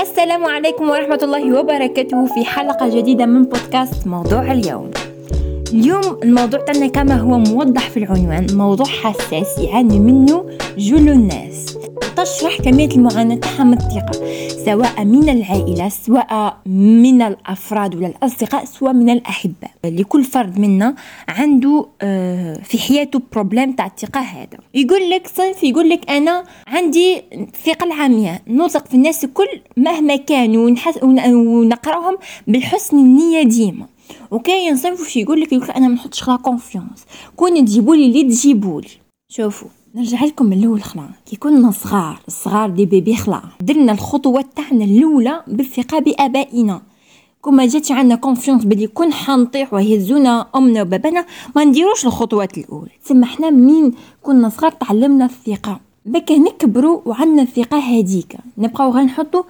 السلام عليكم ورحمة الله وبركاته في حلقة جديدة من بودكاست موضوع اليوم. اليوم الموضوع تاعنا كما هو موضح في العنوان موضوع حساس يعاني منه جل الناس. تشرح كمية المعاناة تاعها من الثقة سواء من العائلة سواء من الأفراد ولا الأصدقاء سواء من الأحباء لكل فرد منا عنده آه، في حياته بروبليم تاع الثقة هذا. يقول لك صنف يقول لك أنا عندي الثقة العمياء نثق في الناس الكل مهما كانوا ونقراهم بالحسن النية ديما. وكاين صنف يقول لك أنا ما نحطش la confiance كون تجيبوا لي اللي تجيبوا لي شوفوا. نرجع لكم من الأول خلا. كي كنا صغار الصغار des bébés خلا. درنا الخطوات تاعنا الأولى بالثقة بآبائنا. كما جاتش عندنا confiance بلي كون حنطيح ويهزونا أمنا وبابانا ما نديروش الخطوات الأولى. تسمى حنا من كنا صغار تعلمنا الثقة. بكا نكبروا وعندنا الثقة هذيك نبقاو غير نحطوا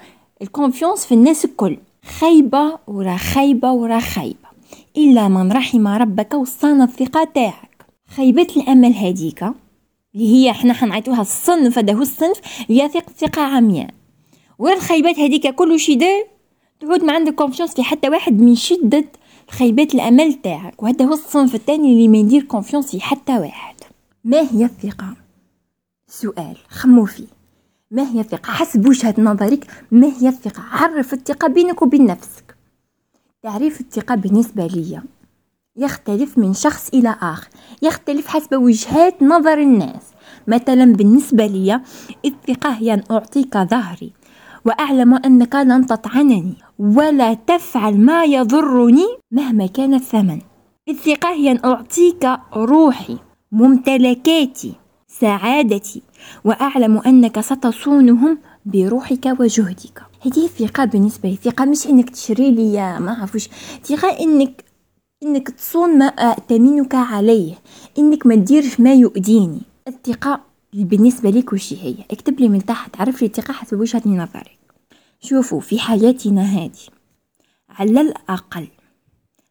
ال confiance في الناس الكل. خايبة ورا خايبة ورا خايبة. إلا من رحم ربك وصانا الثقة تاعك. خيبت الأمل هذيك اللي هي حنا حنعيطوها الصنف هذا هو الصنف يثق ثقة عمياء والخيبات هذيك كل شي دار تعود ما عندك confiance في حتى واحد من شدة خيبات الأمل تاعك وهذا هو الصنف الثاني اللي ما يدير confiance في حتى واحد ما هي الثقة؟ سؤال خمو فيه ما هي الثقة؟ حسب وجهة نظرك ما هي الثقة؟ عرف الثقة بينك وبين نفسك تعريف الثقة بالنسبة لي يختلف من شخص إلى آخر يختلف حسب وجهات نظر الناس. مثلا بالنسبة لي الثقة هي أن أعطيك ظهري وأعلم أنك لن تطعنني ولا تفعل ما يضرني مهما كان الثمن. الثقة هي أن أعطيك روحي ممتلكاتي سعادتي وأعلم أنك ستصونهم بروحك وجهدك. هذه الثقة بالنسبة لي ثقة مش إنك تشري لي ما عرفوش ثقة إنك إنك تصون ما ائتمنك عليه. إنك ما تديرش ما يؤذيني. الثقة بالنسبة لك وش هي؟ اكتب لي من تحت عرف لي الثقة حسب وجهة نظرك. شوفوا في حياتنا هذه. على الأقل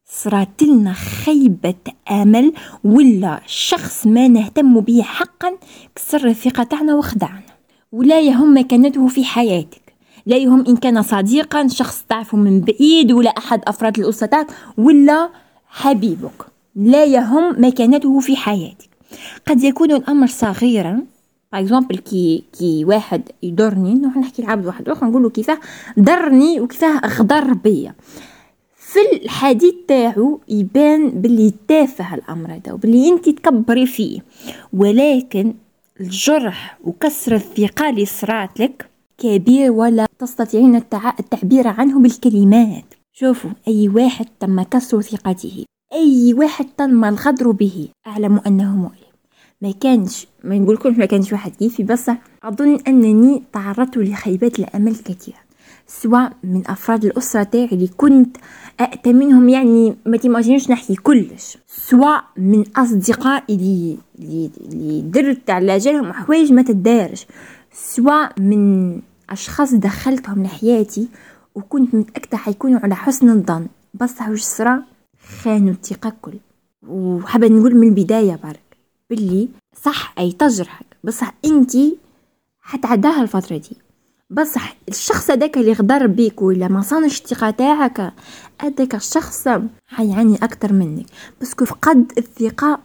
صرات لنا خيبة أمل ولا شخص ما نهتم به حقا كسر الثقة تاعنا وخدعنا. ولا يهم مكانته في حياتك. لا يهم إن كان صديقا شخص تعرفه من بعيد ولا أحد أفراد الأسرة ولا حبيبك. لا يهم مكانته في حياتك. قد يكون الأمر صغيرا باغ كي كي واحد يضرني نروح نحكي لعبد واحد آخر نقول له كيفاه ضرني وكيفاه غدر بيا. في الحديث تاعو يبان باللي تافه الأمر هذا وباللي أنت تكبري فيه. ولكن الجرح وكسر الثقة اللي صرات لك كبير ولا تستطيعين التعبير عنه بالكلمات. شوفوا أي واحد تم كسر ثقته أي واحد تم الغدر به أعلم أنه مؤلم. ما كانش ما نقولكمش ما كانش واحد كيفي بس أظن أنني تعرضت لخيبات الأمل كثيرا سواء من أفراد الأسرة تاعي اللي كنت أأتمنهم يعني ما تيماجينوش نحكي كلش سواء من أصدقائي اللي اللي درت على جالهم حوايج ما تدارش سواء من أشخاص دخلتهم لحياتي وكنت متأكدة حيكونوا على حسن الظن. بس وش صرا خانوا الثقة كل وحابة نقول من البداية برك باللي صح أي تجرحك. بصح أنتي حتعداها الفترة دي. بصح الشخص هذاك اللي غدر بيك ولا ما صانش الثقة تاعك هذاك الشخص حيعاني أكتر منك. بس فقد الثقة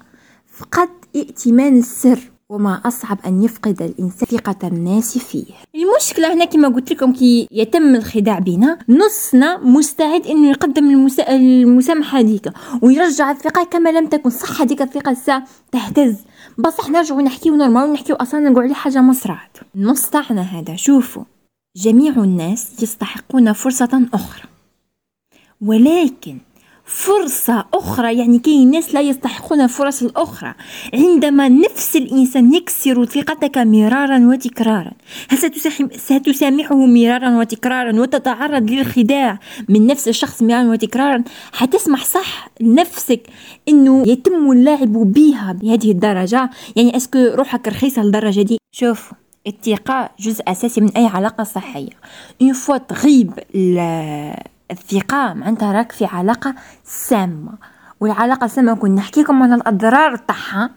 فقد ائتمان السر. وما أصعب أن يفقد الإنسان ثقة الناس فيه. المشكلة هنا كما قلت لكم كي يتم الخداع بنا نصنا مستعد أنه يقدم المسا... المسامحة ديك ويرجع الثقة كما لم تكن. صح هذيك الثقة تهتز بصح نرجعوا نحكيو نورمال ونحكيو أصلا نقول عليه حاجة مصرعت النص تاعنا هذا. شوفوا جميع الناس يستحقون فرصة أخرى. ولكن فرصة أخرى يعني كاين ناس لا يستحقون الفرص الأخرى. عندما نفس الإنسان يكسر ثقتك مرارا وتكرارا هل ستسامحه مرارا وتكرارا وتتعرض للخداع من نفس الشخص مرارا وتكرارا؟ حتسمح صح لنفسك أنه يتم اللعب بها بهذه الدرجة؟ يعني est-ce que روحك رخيصة للدرجة دي؟ شوف الثقة جزء أساسي من أي علاقة صحية. une fois تغيب الثقة معناتها راك في علاقة سامة. والعلاقة السامة كنا نحكيكم على الأضرار تاعها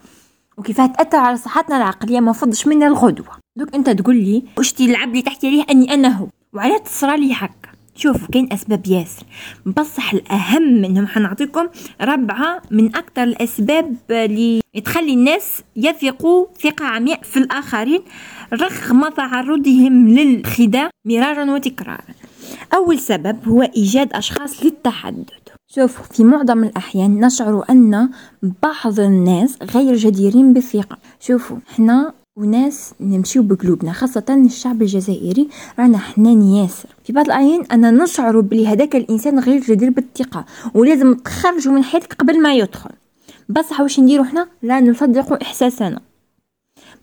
وكيفاه تأثر على صحتنا العقلية ما فضش منا الغدوة. دوك أنت تقول لي واش تلعب لي تحكي ليه أني أنا هو؟ وعلى تصرالي هكا؟ شوفوا كاين أسباب ياسر. بصح الأهم انهم حنعطيكم ربعة من أكثر الأسباب اللي تخلي الناس يثقوا ثقة عمياء في الآخرين رغم تعرضهم للخداع مرارا وتكرارا. أول سبب هو إيجاد أشخاص للتحدث. شوفوا في معظم الأحيان نشعر أن بعض الناس غير جديرين بالثقة. شوفوا إحنا وناس نمشيو بقلوبنا خاصة الشعب الجزائري رانا حنان ياسر في بعض الأحيان أنا نشعر بلي هذاك الإنسان غير جدير بالثقة ولازم تخرجوا من حياتك قبل ما يدخل. بصح واش نديرو حنا لا نصدق إحساسنا.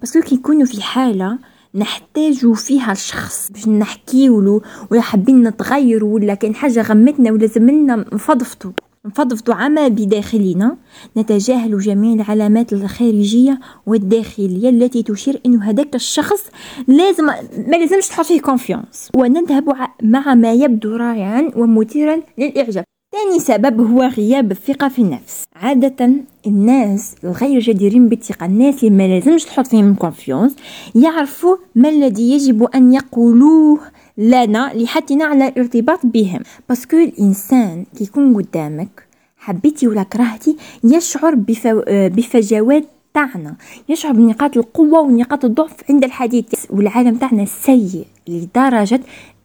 بس كي يكونوا في حالة نحتاج فيها الشخص باش نحكيولو ولا حابين نتغيروا ولا كان حاجة غمتنا ولا زملنا نفضفضوا نفضفضوا عما بداخلنا نتجاهل جميع العلامات الخارجية والداخلية التي تشير إنه هذاك الشخص لازم ما لازمش تحط فيه confiance ونذهب مع ما يبدو رائعا ومثيرا للإعجاب. ثاني سبب هو غياب الثقة في النفس. عادة الناس الغير جديرين بالثقة الناس اللي ما لازمش تحط فيهم كونفيونس يعرفوا ما الذي يجب أن يقولوه لنا لحثنا على الارتباط بهم. parce que الإنسان كي يكون قدامك حبيتي ولا كرهتي يشعر بفو... بفجوات تاعنا. يشعر بنقاط القوة ونقاط الضعف عند الحديث. والعالم تاعنا سيء لدرجة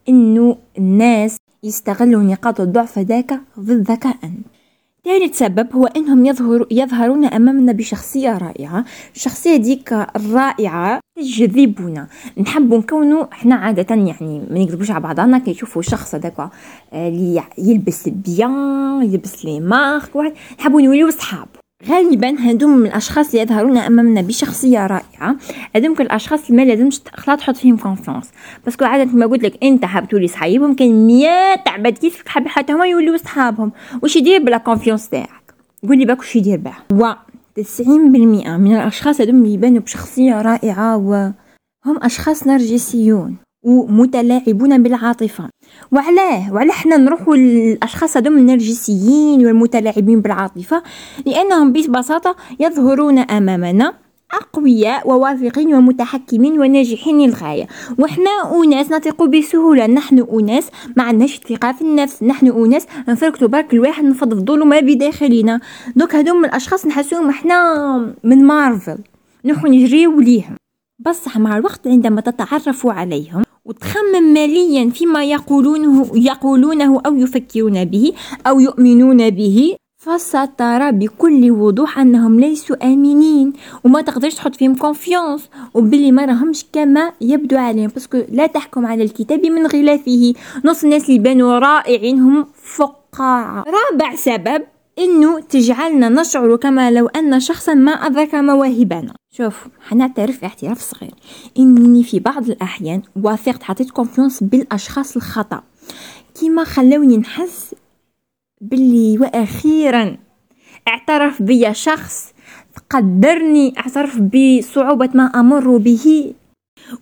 إنه الناس يستغلوا نقاط الضعف ذاك ضدك أنت ثالث سبب هو إنهم يظهر يظهرون أمامنا بشخصية رائعة. الشخصيه ديك الرائعة تجذبنا. نحب نكونوا إحنا عادة يعني ما نكذبوش على بعضنا كي يشوفوا شخص هذاك اللي يلبس bien يلبس les marques واحد. نحبوا نوليو صحاب. غالبا هذوم الأشخاص اللي يظهرون أمامنا بشخصية رائعة. هذوم الأشخاص اللي ما لازمش خلاص تحط فيهم confiance parce que عادة ما قلت لك أنت حاب تولي صحيب ممكن 100 عباد كيفك حاب حتى هما يوليو صحابهم. واش يدير ب la confiance تاعك؟ قولي باك واش يدير بها. و 90% من الأشخاص هذوم يبانوا بشخصية رائعة وهم أشخاص نرجسيون. ومتلاعبون بالعاطفة. وعلاه وعلاه حنا نروحوا للأشخاص هذوم النرجسيين والمتلاعبين بالعاطفة لأنهم ببساطة يظهرون أمامنا أقوياء وواثقين ومتحكمين وناجحين للغاية. وإحنا أناس نثق بسهولة. نحن أناس ما عندناش ثقة في النفس. نحن أناس نفركتو برك الواحد نفضفضوا ما بداخلنا دوك هذوم الأشخاص نحسوهم إحنا من مارفل. نروحو نجريو ليهم. بصح مع الوقت عندما تتعرف عليهم وتخمم ماليا فيما يقولونه يقولونه أو يفكرون به أو يؤمنون به. فسترى بكل وضوح أنهم ليسوا آمنين. وما تقدرش تحط فيهم confiance وباللي ما راهمش كما يبدو عليهم. parce que لا تحكم على الكتاب من غلافه. نص الناس اللي بانوا رائعين هم فقاعة. رابع سبب إنه تجعلنا نشعر كما لو أن شخصا ما أدرك مواهبنا. شوف حنعترف اعتراف صغير. انني في بعض الأحيان وثقت حطيت confiance بالأشخاص الخطأ. كيما خلوني نحس باللي وأخيرا اعترف بي شخص قدرني أعترف بصعوبة ما أمر به.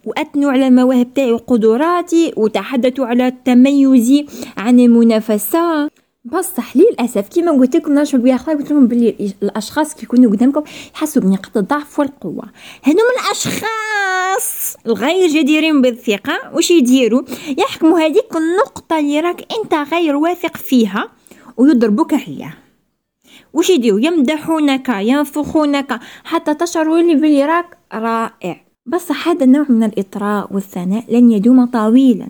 وأثنوا على المواهب تاعي وقدراتي وتحدثوا على تميزي عن المنافسة. بصح للاسف كيما قلت لكم نرجعوا بيا خلاص قلت لكم بلي الأشخاص كي يكونوا قدامكم يحسوا بنقاط الضعف والقوة. هذوم الأشخاص الغير جديرين بالثقة واش يديروا؟ يحكموا هذيك النقطة اللي راك أنت غير واثق فيها ويضربوك عليها وش يديروا؟ يمدحونك ينفخونك حتى تشعر بلي راك رائع. بصح هذا النوع من الإطراء والثناء لن يدوم طويلا.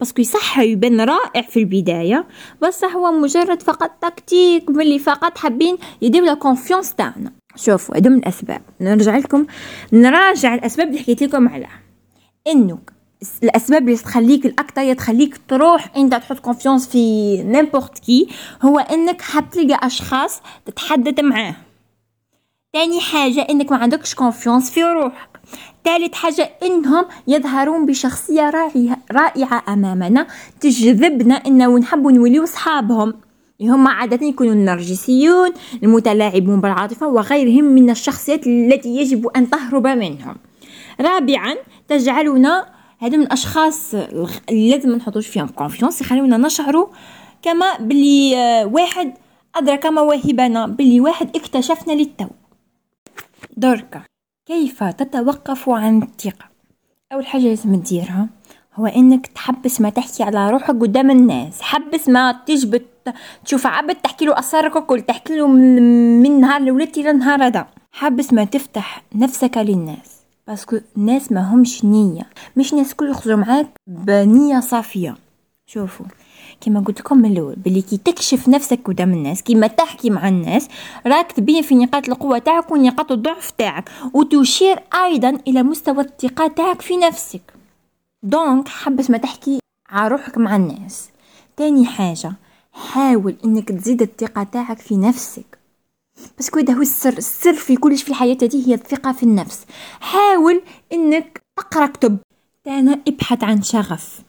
parce que يصح يبان رائع في البداية بس هو مجرد فقط تكتيك ملي فقط حابين يدير la confiance تاعنا. شوفوا هادو من الأسباب. نرجع لكم نراجع الأسباب اللي حكيت لكم عليها. انه الأسباب اللي تخليك الاكثر تخليك تروح انت تحط confiance في n'importe qui هو إنك حاب تلقى أشخاص تتحدث معاه. تاني حاجة إنك ما عندكش confiance في روحك. ثالث حاجة إنهم يظهرون بشخصية رائعة أمامنا تجذبنا إنه نحب نوليو صحابهم. هم عادة يكونوا النرجسيون المتلاعبون بالعاطفة وغيرهم من الشخصيات التي يجب أن تهرب منهم. رابعا تجعلنا هذا من الأشخاص اللي لازم نحطوش فيهم confiance يخلونا نشعروا كما بلي واحد أدرك مواهبنا بلي واحد اكتشفنا للتو. دركا كيف تتوقف عن الثقة؟ أول حاجة لازم تديرها هو إنك تحبس ما تحكي على روحك قدام الناس. حبس ما تجبت تشوف عبد تحكي له أسرارك الكل تحكي له من نهار لولدتي لنهار هذا. حبس ما تفتح نفسك للناس. باسكو الناس ما همش نية. مش ناس كل يخرجوا معاك بنية صافية. شوفوا كما قلت لكم من الأول بلي كي تكشف نفسك قدام الناس كيما تحكي مع الناس راك تبين في نقاط القوة تاعك ونقاط الضعف تاعك وتشير أيضا إلى مستوى الثقة تاعك في نفسك. دونك حبس ما تحكي على روحك مع الناس. تاني حاجة حاول إنك تزيد الثقة تاعك في نفسك. بس هذا هو السر السر في كلش في الحياة هذه هي الثقة في النفس. حاول إنك تقرا كتب. تانا ابحث عن شغف.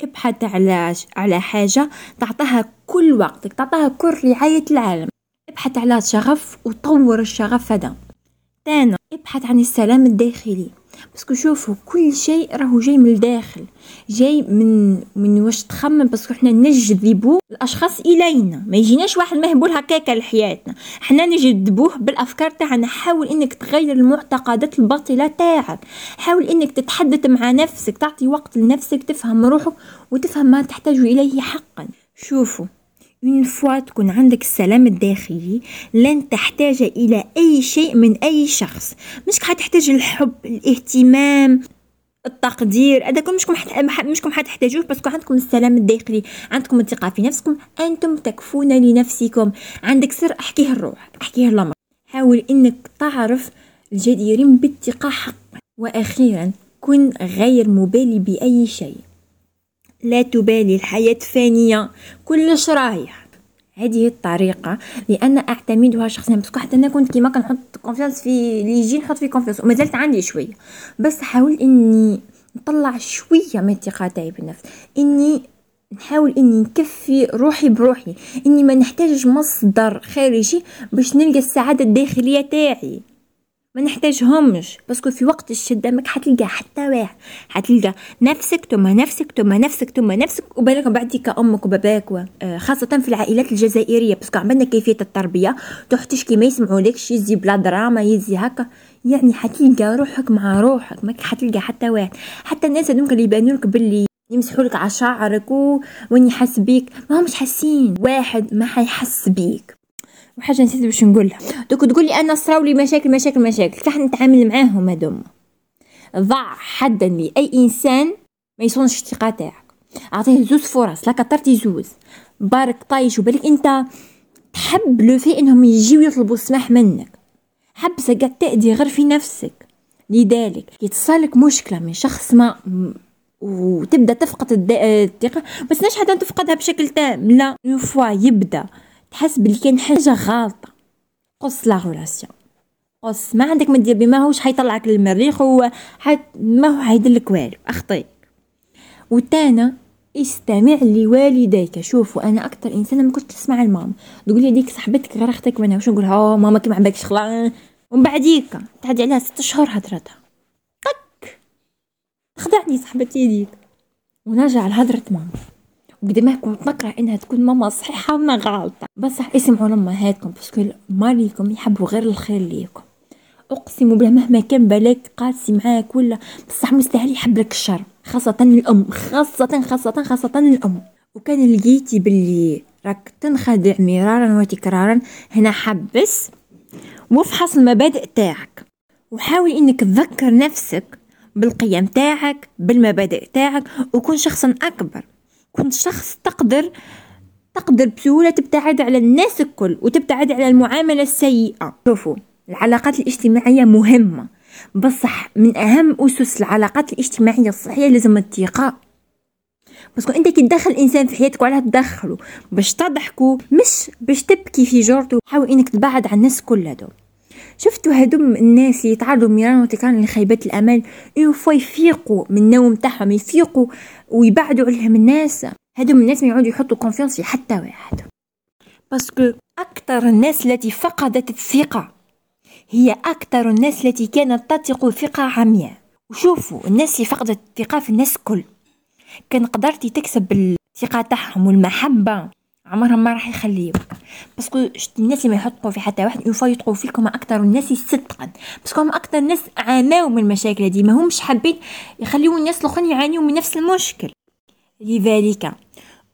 ابحث على على حاجة تعطيها كل وقتك تعطيها كل رعاية العالم. ابحث على شغف وطور الشغف هذا. تانا ابحث عن السلام الداخلي. parce que شوفوا كل شيء راهو جاي من الداخل جاي من من واش تخمم parce que حنا نجذبو الأشخاص إلينا ما يجيناش واحد مهبول هكاكا لحياتنا حنا نجذبوه بالأفكار تاعنا حاول إنك تغير المعتقدات الباطلة تاعك حاول إنك تتحدث مع نفسك تعطي وقت لنفسك تفهم روحك وتفهم ما تحتاج إليه حقا. شوفوا من فوا تكون عندك السلام الداخلي لن تحتاج إلى أي شيء من أي شخص مش حتحتاج الحب الاهتمام التقدير هذا كل مشكم حت... مشكم حتحتاجوه بس عندكم السلام الداخلي عندكم الثقة في نفسكم أنتم تكفون لنفسكم عندك سر أحكيه الروح أحكيه الأمر حاول إنك تعرف الجديرين بالثقة حقا وأخيرا كن غير مبالي بأي شيء. لا تبالي الحياة فانية. كلش رايح هذه الطريقة لأن أعتمدها شخصيا. parce que حتى أنا كنت كيما كنحط confiance في لي يجي نحط في confiance وما زلت عندي شوية. بس حاول إني نطلع شوية من الثقة تاعي بالنفس. إني نحاول إني نكفي روحي بروحي. إني ما نحتاجش مصدر خارجي باش نلقى السعادة الداخلية تاعي. ما نحتاجهمش parce que في وقت الشدة ماك حتلقى حتى واحد حتلقى نفسك ثم نفسك ثم نفسك ثم نفسك وبالك بعد كأمك وباباك. آه، خاصة في العائلات الجزائرية parce que عملنا كيفية التربية تروح تشكي ما يسمعولكش يزي بلا دراما يزي هكا يعني حتلقى روحك مع روحك ماك حتلقى حتى واحد حتى الناس هذوك اللي يبانولك باللي يمسحولك على شعرك. وين يحس بيك ما همش حاسين واحد ما حيحس بيك وحاجة نسيت باش نقولها. دوك تقولي أنا صراولي مشاكل مشاكل مشاكل. كيف نتعامل معاهم هذوما ضع حدا لاي إنسان ما يصونش الثقة تاعك. أعطيه زوز فرص. لا كثرتي زوز. بارك طايش. وبالك أنت تحب لو في إنهم يجيو يطلبوا السماح منك. حبس قاعد تأدي غير في نفسك. لذلك يتصالك مشكلة من شخص ما وتبدأ تفقد الثقة. بس ناش حتى تفقدها بشكل تام. لا. فوا يبدأ. تحس بلي كاين حاجة غالطه قص لا ريلاسيون. قص ما عندك ما دير بما هوش حيطلعك للمريخ هو حت ما هو حيدلك والو اخطيك وتانا استمع لوالديك. شوفوا أنا أكثر إنسانة ما كنتش تسمع الماما تقول لي ديك صاحبتك غير أختك وأنا واش نقول؟ ها ماما كي ما عباكش خلا ومن بعديك تعدي عليها ست شهور هضرتها طك خدعني صاحبتي ديك ونرجع لهضرة ماما. قد ما كنت نكره إنها تكون ماما صحيحة وما غلطة. بصح اسمعوا لامهاتكم باسكو ماليكم يحبوا غير الخير ليكم. أقسم بالله مهما كان بالك قاسي معاك ولا بصح مستحيل يحب لك الشر خاصة الأم خاصة خاصة خاصة الأم. وكان لقيتي باللي راك تنخدع مرارا وتكرارا هنا حبس وافحص المبادئ تاعك. وحاول إنك تذكر نفسك بالقيم تاعك بالمبادئ تاعك وكون شخصا أكبر. كنت شخص تقدر تقدر بسهولة تبتعد على الناس الكل وتبتعد على المعاملة السيئة. شوفوا العلاقات الاجتماعية مهمة. بصح من أهم أسس العلاقات الاجتماعية الصحية لازم الثقة بس أنت كي تدخل إنسان في حياتك ولا تدخله باش تضحكوا مش باش تبكي في جورته. حاول إنك تبعد عن الناس كل هذول شفتوا هادوم الناس اللي يتعرضوا مرارا وتكرارا لخيبات الأمل؟ une fois يفيقوا من النوم تاعهم يفيقوا ويبعدوا عليهم الناس. هادوم الناس ما يعودوا يحطوا confiance في حتى واحد. parce que أكثر الناس التي فقدت الثقة هي أكثر الناس التي كانت تثق ثقة عمياء. وشوفوا الناس اللي فقدت الثقة في الناس كل كان قدرتي تكسب الثقة تاعهم والمحبة. عمرهم ما راح يخليوك parce que الناس اللي ما يحطوا في حتى واحد une fois يثقوا فيكم أكثر الناس صدقا. parce que هم أكثر ناس عاناو من المشاكل هذه ما همش حابين يخليو الناس الآخرين يعانيوا من نفس المشكل. لذلك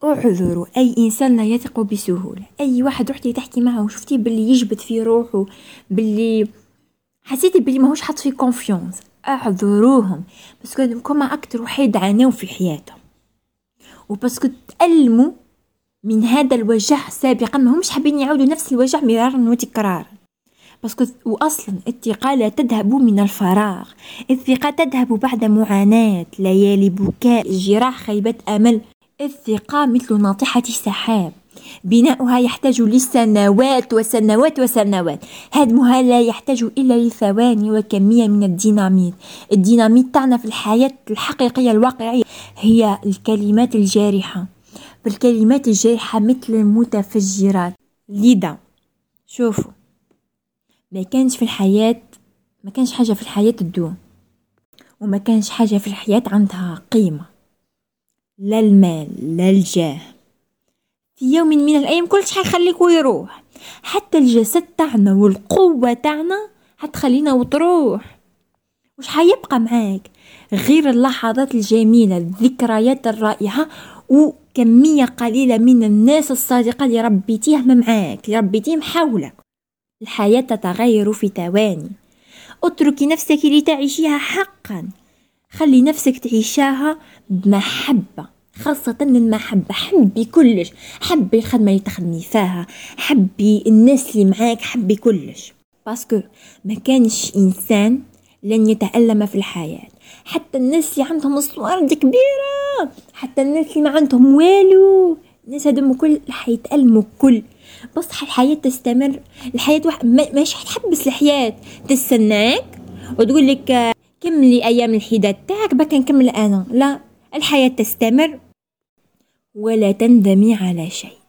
اعذروا أي إنسان لا يثق بسهولة. أي واحد رحتي تحكي معه وشفتيه باللي يجبد في روحه باللي حسيتي باللي ماهوش حاط في confiance اعذروهم parce que كما أكثر وحيد عاناو في حياتهم. و parce que تألموا من هذا الوجع سابقا ما همش حابين يعودوا نفس الوجع مرارا وتكرارا. parce que واصلا الثقة لا تذهب من الفراغ. الثقة تذهب بعد معاناة ليالي بكاء جراح خيبة أمل. الثقة مثل ناطحة السحاب بناؤها يحتاج لسنوات وسنوات وسنوات. هدمها لا يحتاج إلا لثواني وكمية من الديناميت. الديناميت تاعنا في الحياة الحقيقية الواقعية. هي الكلمات الجارحة. بالكلمات الجارحة مثل المتفجرات. لذا شوفوا. ما كانش في الحياة ما كانش حاجة في الحياة تدوم. وما كانش حاجة في الحياة عندها قيمة. لا المال لا الجاه. في يوم من الأيام كل شي حيخليك ويروح حتى الجسد تاعنا والقوة تاعنا حتخلينا وتروح. وش حيبقى معاك؟ غير اللحظات الجميلة الذكريات الرائعة وكمية قليلة من الناس الصادقة اللي ربيتيهم معاك اللي ربيتيهم حولك. الحياة تتغير في ثواني. اتركي نفسك لتعيشيها حقا. خلي نفسك تعيشاها بمحبة خاصة المحبة. حبي كلش. حبي الخدمة اللي تخدمي فيها. حبي الناس اللي معاك. حبي كلش. باسكو ما كانش إنسان لن يتألم في الحياة. حتى الناس اللي عندهم صوارد كبيرة. حتى الناس اللي ما عندهم والو الناس هذوما كل حيتألموا كل. بصح الحياة تستمر. الحياة واحد مش حتحبس الحياة. تستناك وتقول لك كملي أيام الحداد تاعك بك نكمل أنا. لا الحياة تستمر ولا تندمي على شيء.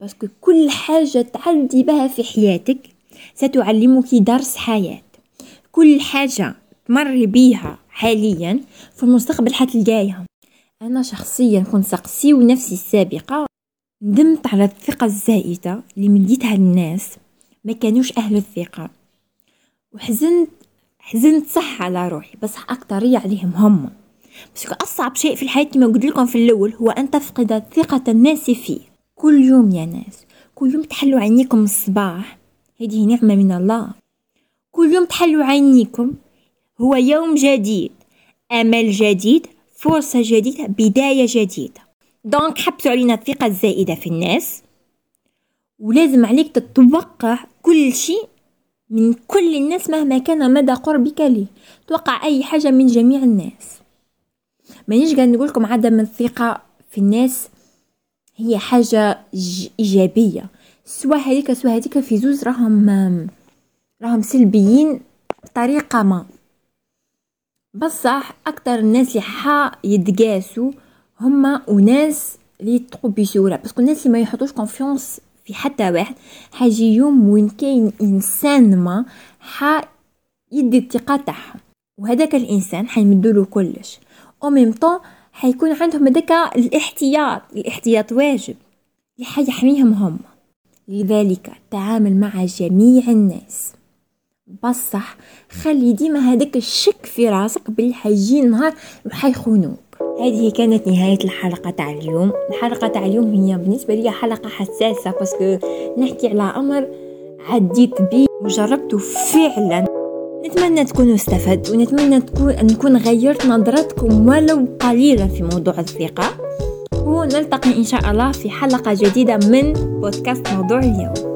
باسكو كل حاجة تعدي بها في حياتك ستعلمك درس حياة. كل حاجة تمر بيها حاليا في المستقبل حتلقايها. أنا شخصيا كنت سقسيو نفسي السابقة. ندمت على الثقة الزائدة اللي مديتها للناس ما كانوش أهل الثقة. وحزنت حزنت صح على روحي بس اكترية عليهم هم. بس أصعب شيء في الحياة كما قلت لكم في الأول هو أن تفقد ثقة الناس فيه. كل يوم يا ناس. كل يوم تحلوا عينيكم الصباح. هذه نعمة من الله. كل يوم تحلوا عينيكم. هو يوم جديد. أمل جديد. فرصة جديدة بداية جديدة. دونك حبسوا علينا الثقة الزائدة في الناس. ولازم عليك تتوقع كل شيء من كل الناس مهما كان مدى قربك ليه. توقع أي حاجة من جميع الناس. مانيش قاعد نقول لكم عدم الثقة في الناس هي حاجة إيجابية. سوا هذيك سوا هذيك في زوز راهم راهم سلبيين بطريقة ما. بصح أكتر الناس اللي حا يتقاسوا هما وناس اللي يثقوا بسهولة. parce que الناس اللي ما يحطوش confiance في حتى واحد حيجي يوم وين كاين إنسان ما حا يدي الثقة تاعهم. وهذاك الإنسان حيمدوله كلش. au même temps حيكون عندهم هذاك الاحتياط الاحتياط واجب اللي حيحميهم هم لذلك تعامل مع جميع الناس. بصح خلي ديما هذاك الشك في راسك باللي حيجي نهار وحيخونوك هذه كانت نهاية الحلقة تاع اليوم. الحلقة تاع اليوم هي بالنسبة لي حلقة حساسة باسكو نحكي على أمر عديت بيه وجربته فعلا. نتمنى تكونوا استفدتوا ونتمنى تكون نكون غيرت نظرتكم ولو قليلا في موضوع الثقة. ونلتقي إن شاء الله في حلقة جديدة من بودكاست موضوع اليوم.